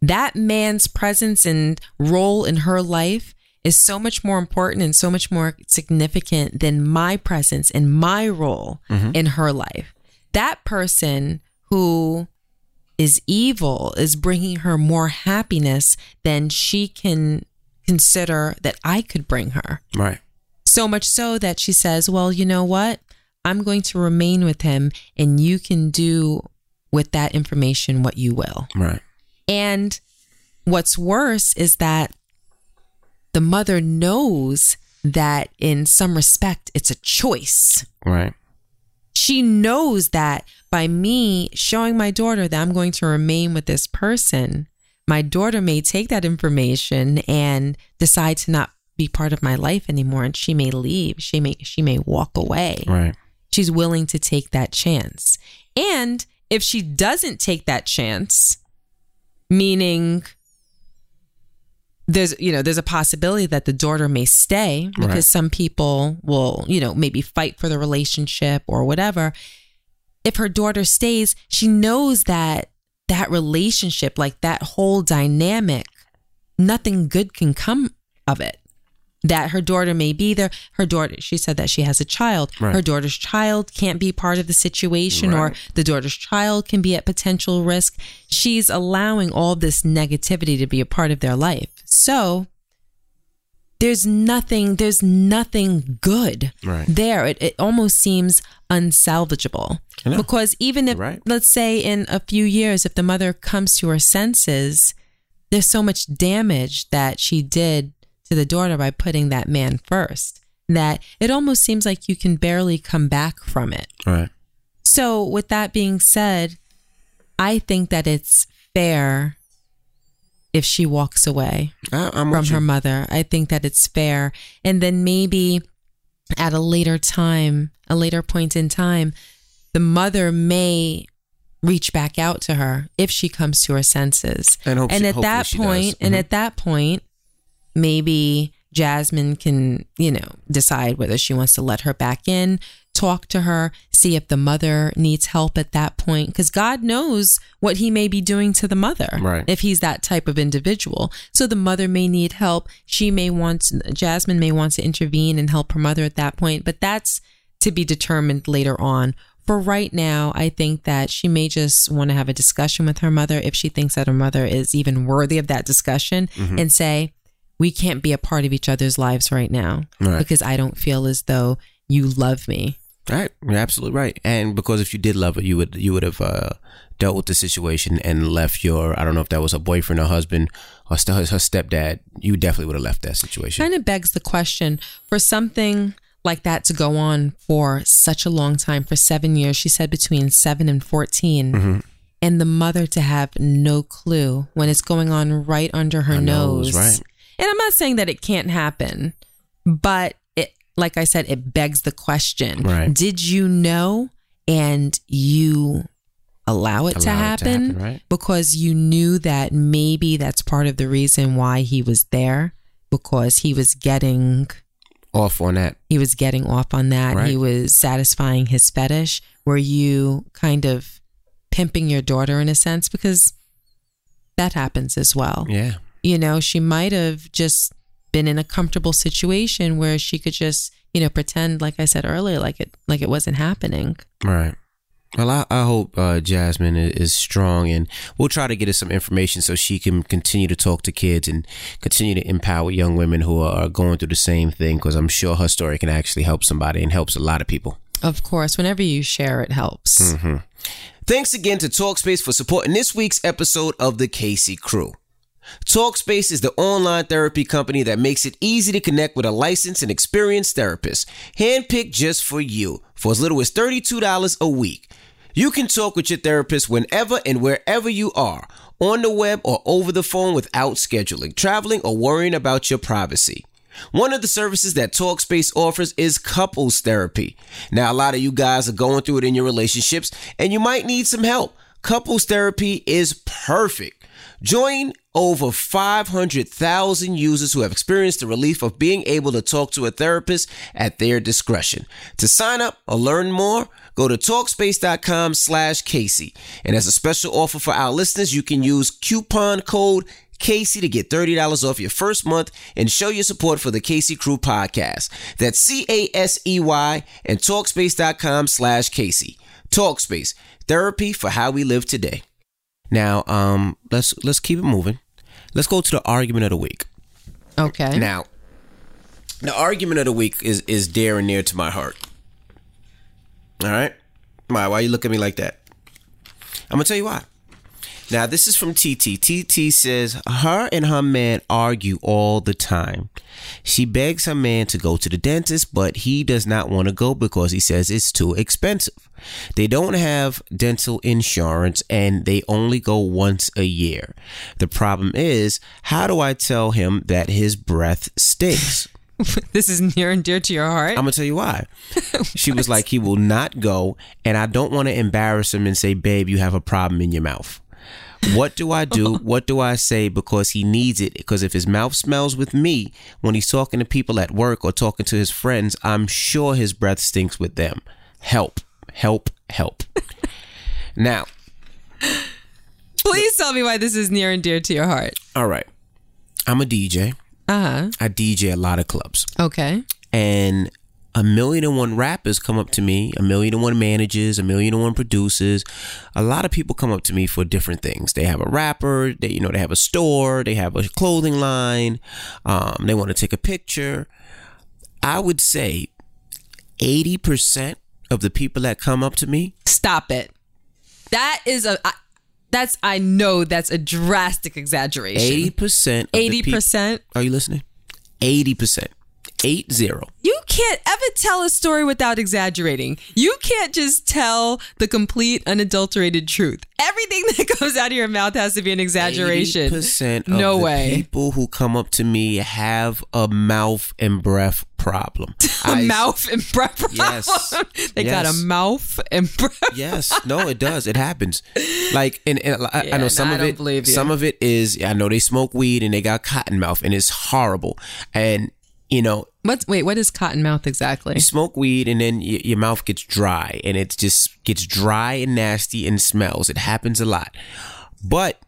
That man's presence and role in her life is so much more important and so much more significant than my presence and my role mm-hmm. in her life. That person who is evil is bringing her more happiness than she can consider that I could bring her. Right. So much so that she says, Well, you know what? I'm going to remain with him and you can do with that information what you will. Right. And what's worse is that the mother knows that in some respect it's a choice. Right. She knows that by me showing my daughter that I'm going to remain with this person, my daughter may take that information and decide to not be part of my life anymore and she may leave she may she may walk away right she's willing to take that chance and if she doesn't take that chance meaning there's you know there's a possibility that the daughter may stay because right. some people will you know maybe fight for the relationship or whatever if her daughter stays she knows that that relationship, like that whole dynamic, nothing good can come of it. That her daughter may be there. Her daughter, she said that she has a child. Right. Her daughter's child can't be part of the situation, right. or the daughter's child can be at potential risk. She's allowing all this negativity to be a part of their life. So there's nothing there's nothing good right. there it, it almost seems unsalvageable because even if let's say in a few years if the mother comes to her senses there's so much damage that she did to the daughter by putting that man first that it almost seems like you can barely come back from it right so with that being said i think that it's fair if she walks away from her mother. I think that it's fair. And then maybe at a later time, a later point in time, the mother may reach back out to her if she comes to her senses. And, and she, at that point, mm-hmm. and at that point, maybe Jasmine can, you know, decide whether she wants to let her back in, talk to her, see if the mother needs help at that point. Because God knows what he may be doing to the mother right. if he's that type of individual. So the mother may need help. She may want, Jasmine may want to intervene and help her mother at that point. But that's to be determined later on. For right now, I think that she may just want to have a discussion with her mother if she thinks that her mother is even worthy of that discussion mm-hmm. and say, we can't be a part of each other's lives right now right. because I don't feel as though you love me. Right, you're absolutely right. And because if you did love her, you would you would have uh, dealt with the situation and left your I don't know if that was a boyfriend or husband or still her stepdad. You definitely would have left that situation. Kind of begs the question for something like that to go on for such a long time for seven years. She said between seven and 14. Mm-hmm. And the mother to have no clue when it's going on right under her nose, nose. right. And I'm not saying that it can't happen, but it, like I said, it begs the question Right. Did you know and you allow it, to, Allow it to happen happen, right. because you knew that maybe that's part of the reason why he was there because he was getting Off on that. he was getting off on that. Right. He was satisfying his fetish. Were you kind of pimping your daughter in a sense? Because that happens as well. Yeah. You know, she might have just been in a comfortable situation where she could just, you know, pretend, like I said earlier, like it like it wasn't happening. Right. Well, I, I hope uh, Jasmine is strong, and we'll try to get her some information so she can continue to talk to kids and continue to empower young women who are going through the same thing. Because I'm sure her story can actually help somebody and helps a lot of people. Of course, whenever you share, it helps. Mm-hmm. Thanks again to Talkspace for supporting this week's episode of the Casey Crew. Talkspace is the online therapy company that makes it easy to connect with a licensed and experienced therapist, handpicked just for you, for as little as $32 a week. You can talk with your therapist whenever and wherever you are, on the web or over the phone without scheduling, traveling, or worrying about your privacy. One of the services that Talkspace offers is couples therapy. Now, a lot of you guys are going through it in your relationships and you might need some help. Couples therapy is perfect. Join over 500,000 users who have experienced the relief of being able to talk to a therapist at their discretion. To sign up or learn more, go to talkspace.com slash Casey. And as a special offer for our listeners, you can use coupon code Casey to get $30 off your first month and show your support for the Casey Crew podcast. That's C-A-S-E-Y and talkspace.com slash Casey. Talkspace, therapy for how we live today. Now, um, let's let's keep it moving. Let's go to the argument of the week. Okay. Now, the argument of the week is is dear and near to my heart. All right, why? Why you look at me like that? I'm gonna tell you why. Now, this is from TT. TT says her and her man argue all the time. She begs her man to go to the dentist, but he does not want to go because he says it's too expensive. They don't have dental insurance and they only go once a year. The problem is, how do I tell him that his breath stinks? this is near and dear to your heart. I'm gonna tell you why. She was like, he will not go, and I don't want to embarrass him and say, babe, you have a problem in your mouth. What do I do? What do I say? Because he needs it. Because if his mouth smells with me when he's talking to people at work or talking to his friends, I'm sure his breath stinks with them. Help, help, help. now, Please tell me why this is near and dear to your heart. all right. I'm a DJ. Uh huh. I DJ a lot of clubs. Okay. and a million and one rappers come up to me, a million and one managers, a million and one producers. A lot of people come up to me for different things. They have a rapper, they you know they have a store, they have a clothing line, um, they want to take a picture. I would say eighty percent of the people that come up to me, Stop it. That is a. I, that's I know that's a drastic exaggeration. eighty percent, Eighty percent. Are you listening? Eighty percent, eight zero. You can't ever tell a story without exaggerating. You can't just tell the complete unadulterated truth. Everything that comes out of your mouth has to be an exaggeration. percent of no way. people who come up to me have a mouth and breath problem. A I- mouth and breath problem. Yes. they got a mouth and breath. Yes, no, it does. It happens. Like, and, and I, I know some I of it. Some of it is. I know they smoke weed and they got cotton mouth, and it's horrible. And you know, What's wait? What is cotton mouth exactly? you smoke weed and then y- your mouth gets dry, and it just gets dry and nasty and smells. It happens a lot, but.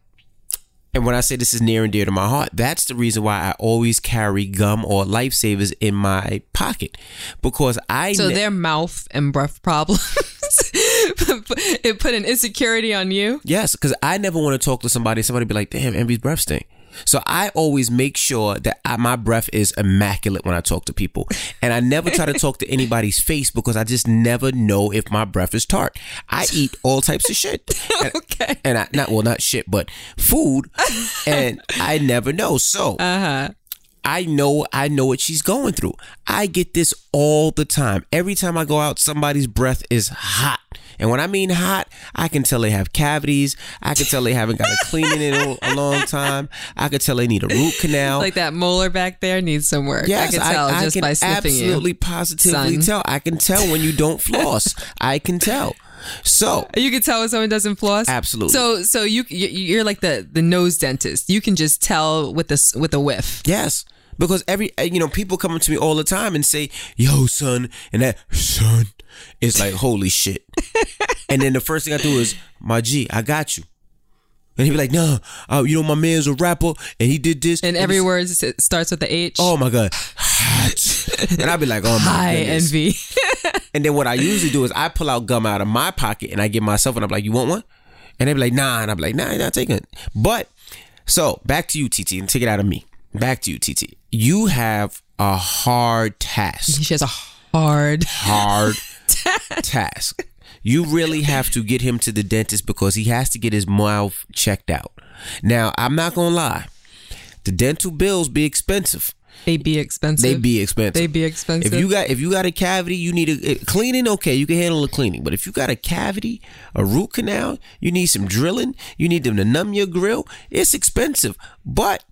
And when I say this is near and dear to my heart, that's the reason why I always carry gum or lifesavers in my pocket because I So ne- their mouth and breath problems. it put an insecurity on you. Yes, because I never want to talk to somebody. Somebody be like, "Damn, Envy's breath stink." So I always make sure that I, my breath is immaculate when I talk to people, and I never try to talk to anybody's face because I just never know if my breath is tart. I eat all types of shit, and, Okay. and I not well not shit, but food, and I never know. So Uh huh. I know I know what she's going through. I get this all the time. Every time I go out, somebody's breath is hot. And when I mean hot, I can tell they have cavities. I can tell they haven't got a cleaning in a, a long time. I can tell they need a root canal. Like that molar back there needs some work. Yes, I can tell I, I can by sniffing absolutely you. positively son. tell. I can tell when you don't floss. I can tell. So You can tell when someone doesn't floss. Absolutely. So, so you you- you're like the the nose dentist. You can just tell with this with a whiff. Yes. Because every uh, you know, people come up to me all the time and say, "Yo, son," and that son is like, "Holy shit!" and then the first thing I do is, "My G, I got you," and he'd be like, "No, uh, you know, my man's a rapper, and he did this." And every this- word starts with the H. oh my god, and I'd be like, "Oh my Hi, goodness." envy. And then what I usually do is I pull out gum out of my pocket and I give myself, and I'm like, "You want one?" And they'd be like, "Nah," and I'm like, "Nah, you're not taking it." But so back to you, TT, and take it out of me. Back to you, TT. You have a hard task. she has a hard. Hard task. You really have to get him to the dentist because he has to get his mouth checked out. Now, I'm not gonna lie. The dental bills be expensive. They be expensive. They be expensive. They be expensive. If you got if you got a cavity, you need a, a- cleaning. Okay, you can handle the cleaning. But if you got a cavity, a root canal, you need some drilling. You need them to numb your grill. It's expensive, but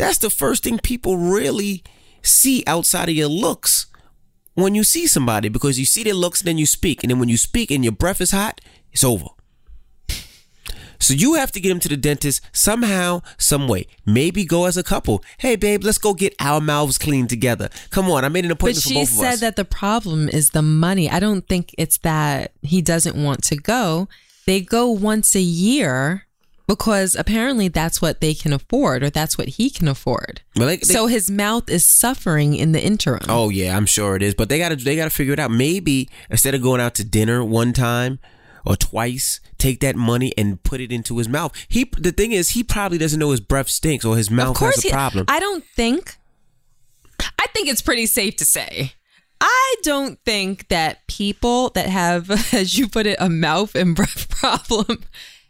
that's the first thing people really see outside of your looks when you see somebody because you see their looks and then you speak, and then when you speak and your breath is hot, it's over. So you have to get him to the dentist somehow, some way. Maybe go as a couple. Hey, babe, let's go get our mouths cleaned together. Come on, I made an but appointment for she both of said us. that the problem is the money. I don't think it's that he doesn't want to go. They go once a year because apparently that's what they can afford or that's what he can afford. They- they- so his mouth is suffering in the interim. oh yeah, I'm sure it is. But they gotta they gotta figure it out. Maybe instead of going out to dinner one time or twice, take that money and put it into his mouth. He the thing is, he probably doesn't know his breath stinks or his mouth has a he- problem. I don't think. I think it's pretty safe to say. I don't think that people that have, as you put it, a mouth and breath problem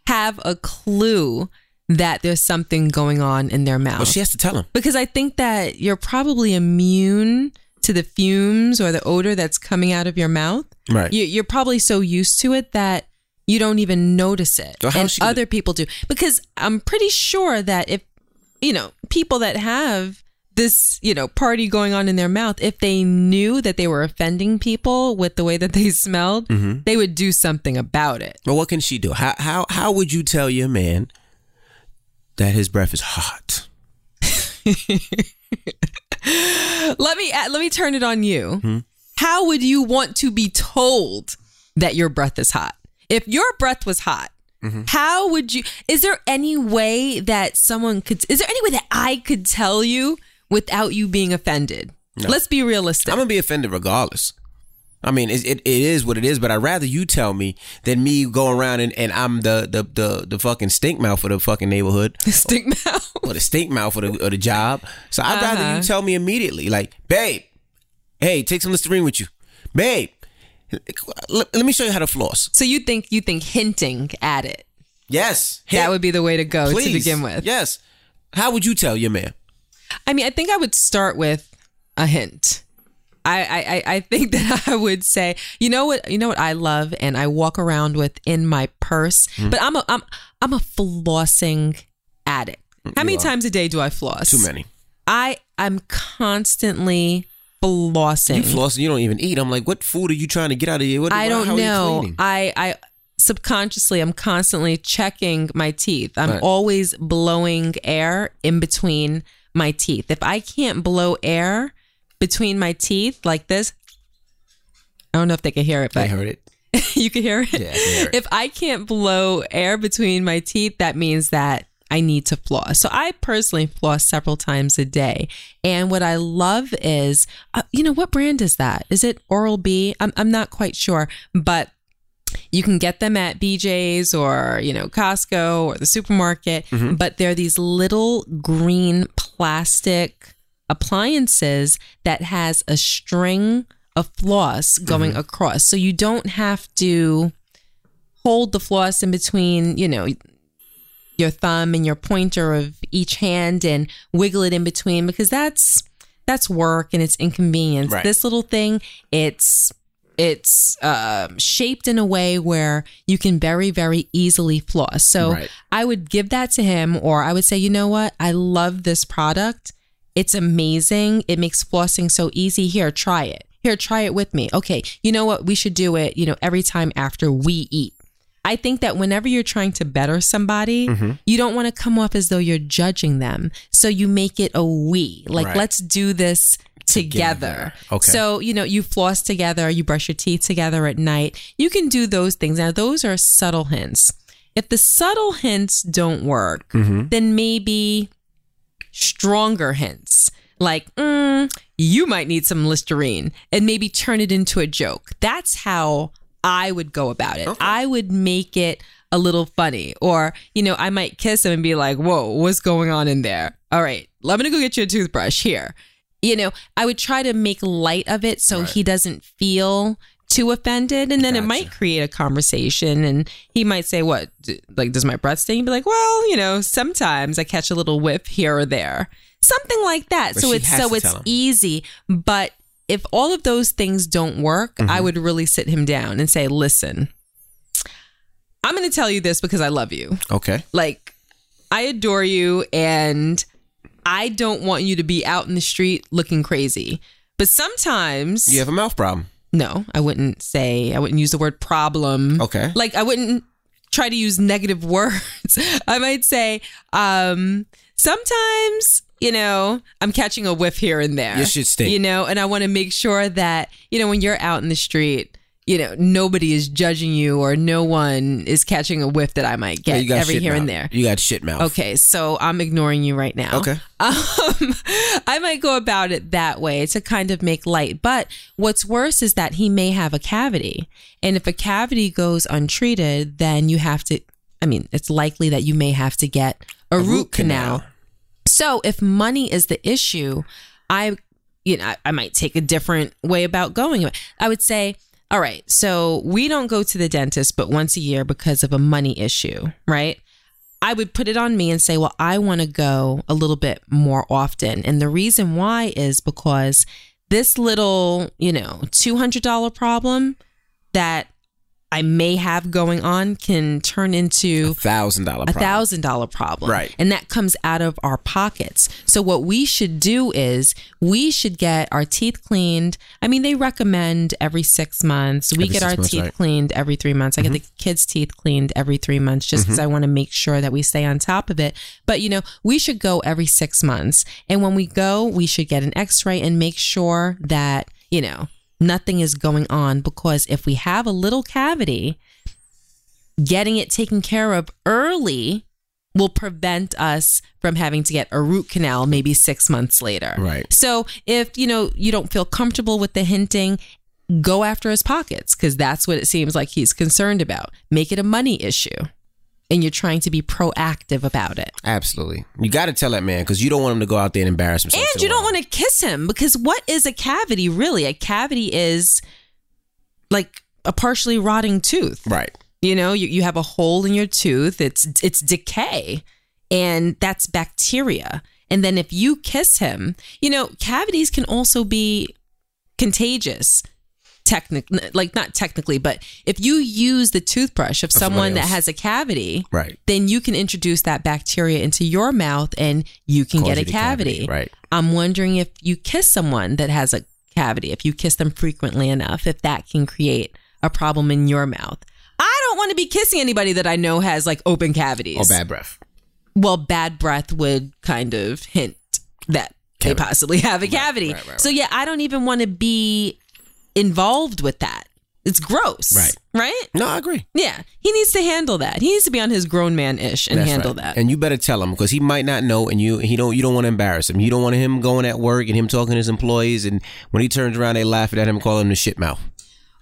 have a clue that there's something going on in their mouth. well, she has to tell him. because I think that you're probably immune to the fumes or the odor that's coming out of your mouth. Right. You, you're probably so used to it that you don't even notice it, So and she gonna- other people do. Because I'm pretty sure that if you know people that have this you know party going on in their mouth, if they knew that they were offending people with the way that they smelled, Mm-hmm. they would do something about it. But what can she do? How how how would you tell your man that his breath is hot? Let me let me turn it on you. Hmm? How would you want to be told that your breath is hot? If your breath was hot, Mm-hmm. how would you? Is there any way that someone could? Is there any way that I could tell you without you being offended? Let's be realistic. I'm gonna be offended regardless. I mean, it, it, it is what it is, but I'd rather you tell me than me go around and, and I'm the, the the the fucking stink mouth for the fucking neighborhood The Stink mouth. or the stink mouth for the, or the job. So I'd rather Uh-huh. you tell me immediately, like, babe, hey, take some Listerine with you, babe. Let, let me show you how to floss. So you think you think hinting at it Yes, that would be the way to go please to begin with? Yes. How would you tell your man? I mean, I think I would start with a hint. I, I, I- think that I would say, you know what, you know what I love, and I walk around with in my purse. Hmm. But I'm a I'm I'm a flossing addict. How many times a day do I floss? Too many. I I'm constantly flossing. You floss and you don't even eat. I'm like, what food are you trying to get out of here? What, I don't are you know. I I subconsciously I'm constantly checking my teeth. I'm Right. always blowing air in between my teeth. If I can't blow air between my teeth like this, I don't know if they can hear it, but I heard it. you can hear it. Yeah, I hear it. If I can't blow air between my teeth, that means that I need to floss. So I personally floss several times a day. And what I love is, uh, you know, what brand is that? Is it Oral B? I'm, I'm not quite sure, but you can get them at BJ's or, you know, Costco or the supermarket. But they're these little green plastic appliances that has a string of floss going mm-hmm. across. So you don't have to hold the floss in between, you know, your thumb and your pointer of each hand and wiggle it in between because that's that's work and it's inconvenience. Right. This little thing, it's it's uh, shaped in a way where you can very very easily floss. So Right. I would give that to him, or I would say, you know what, I love this product. It's amazing. It makes flossing so easy. Here, try it. Here, try it with me. Okay, you know what? We should do it. You know, every time after we eat. I think that whenever you're trying to better somebody, Mm-hmm. you don't want to come off as though you're judging them. So you make it a we. Like, Right. let's do this together. Together. Okay. So, you know, you floss together, you brush your teeth together at night. You can do those things. Now, those are subtle hints. If the subtle hints don't work, Mm-hmm. then maybe stronger hints like, mm, you might need some Listerine and maybe turn it into a joke. That's how I would go about it. I would make it a little funny. Or, you know, I might kiss him and be like, whoa, what's going on in there? All right, I'm going to go get you a toothbrush here. You know, I would try to make light of it so he doesn't feel too offended. And then it might create a conversation. And he might say, what, like, does my breath stink? Be like, well, you know, sometimes I catch a little whiff here or there. Something like that. But so it's so it's easy. But if all of those things don't work, Mm-hmm. I would really sit him down and say, listen, I'm going to tell you this because I love you. Okay. Like, I adore you and I don't want you to be out in the street looking crazy. But sometimes, You have a mouth problem. no, I wouldn't say, I wouldn't use the word problem. Okay. Like, I wouldn't try to use negative words. I might say, um, sometimes, you know, I'm catching a whiff here and there. You should stink. You know, and I want to make sure that, you know, when you're out in the street, you know, nobody is judging you or no one is catching a whiff that I might get got every here and there. You got shit mouth. Okay, so I'm ignoring you right now. Okay. Um, I might go about it that way to kind of make light. But what's worse is that he may have a cavity. And if a cavity goes untreated, then you have to, I mean, it's likely that you may have to get a, root, canal. So if money is the issue, I, you know, I, I might take a different way about going. I would say, all right, so we don't go to the dentist but once a year because of a money issue, right? I would put it on me and say, well, I want to go a little bit more often. And the reason why is because this little, you know, $200 problem that I may have going on can turn into Thousand dollar a thousand dollar problem. Right. And that comes out of our pockets. So what we should do is we should get our teeth cleaned. I mean, they recommend every six months. We Every get our months, teeth right. cleaned every three months. I get mm-hmm. the kids' teeth cleaned every three months just mm-hmm. because I want to make sure that we stay on top of it. But you know, we should go every six months. And when we go, we should get an x-ray and make sure that, you know, nothing is going on because if we have a little cavity, getting it taken care of early will prevent us from having to get a root canal maybe six months later. Right. So if you know you don't feel comfortable with the hinting, go after his pockets because that's what it seems like he's concerned about. Make it a money issue. And you're trying to be proactive about it. Absolutely. You got to tell that man because you don't want him to go out there and embarrass himself. And you don't want to kiss him because what is a cavity really? A cavity is like a partially rotting tooth. Right. You know, you, you have a hole in your tooth. It's it's decay, and that's bacteria. And then if you kiss him, you know, cavities can also be contagious. Technic, like not technically, but if you use the toothbrush of someone that has a cavity, Right. then you can introduce that bacteria into your mouth and you can Cause get a cavity. cavity, right. I'm wondering if you kiss someone that has a cavity, if you kiss them frequently enough, if that can create a problem in your mouth. I don't want to be kissing anybody that I know has like open cavities. Or bad breath. Well, bad breath would kind of hint that they possibly have a cavity. right, right, So yeah, I don't even want to be involved with that. It's gross. Right. Right? No, I agree. Yeah. He needs to handle that. He needs to be on his grown man ish and That's handle right. that. And you better tell him because he might not know, and you he don't you don't want to embarrass him. You don't want him going at work and him talking to his employees, and when he turns around, they laughing at him, calling him the shit mouth.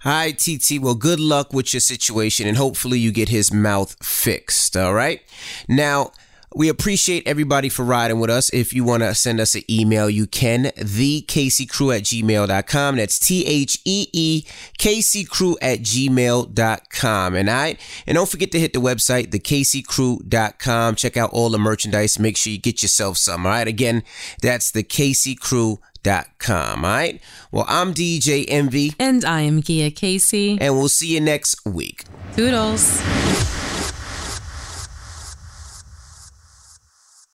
Hi, TT. Well, good luck with your situation, and hopefully you get his mouth fixed. All right. Now, We appreciate everybody for riding with us. If you want to send us an email, you can. TheCaseyCrew at gmail.com. That's T H E E K C Crew at gmail.com. And I and don't forget to hit the website, thecaseycrew.com. Check out all the merchandise. Make sure you get yourself some. All right. Again, that's thecaseycrew.com. All right. Well, I'm DJ Envy. And I am Gia Casey. And we'll see you next week. Toodles.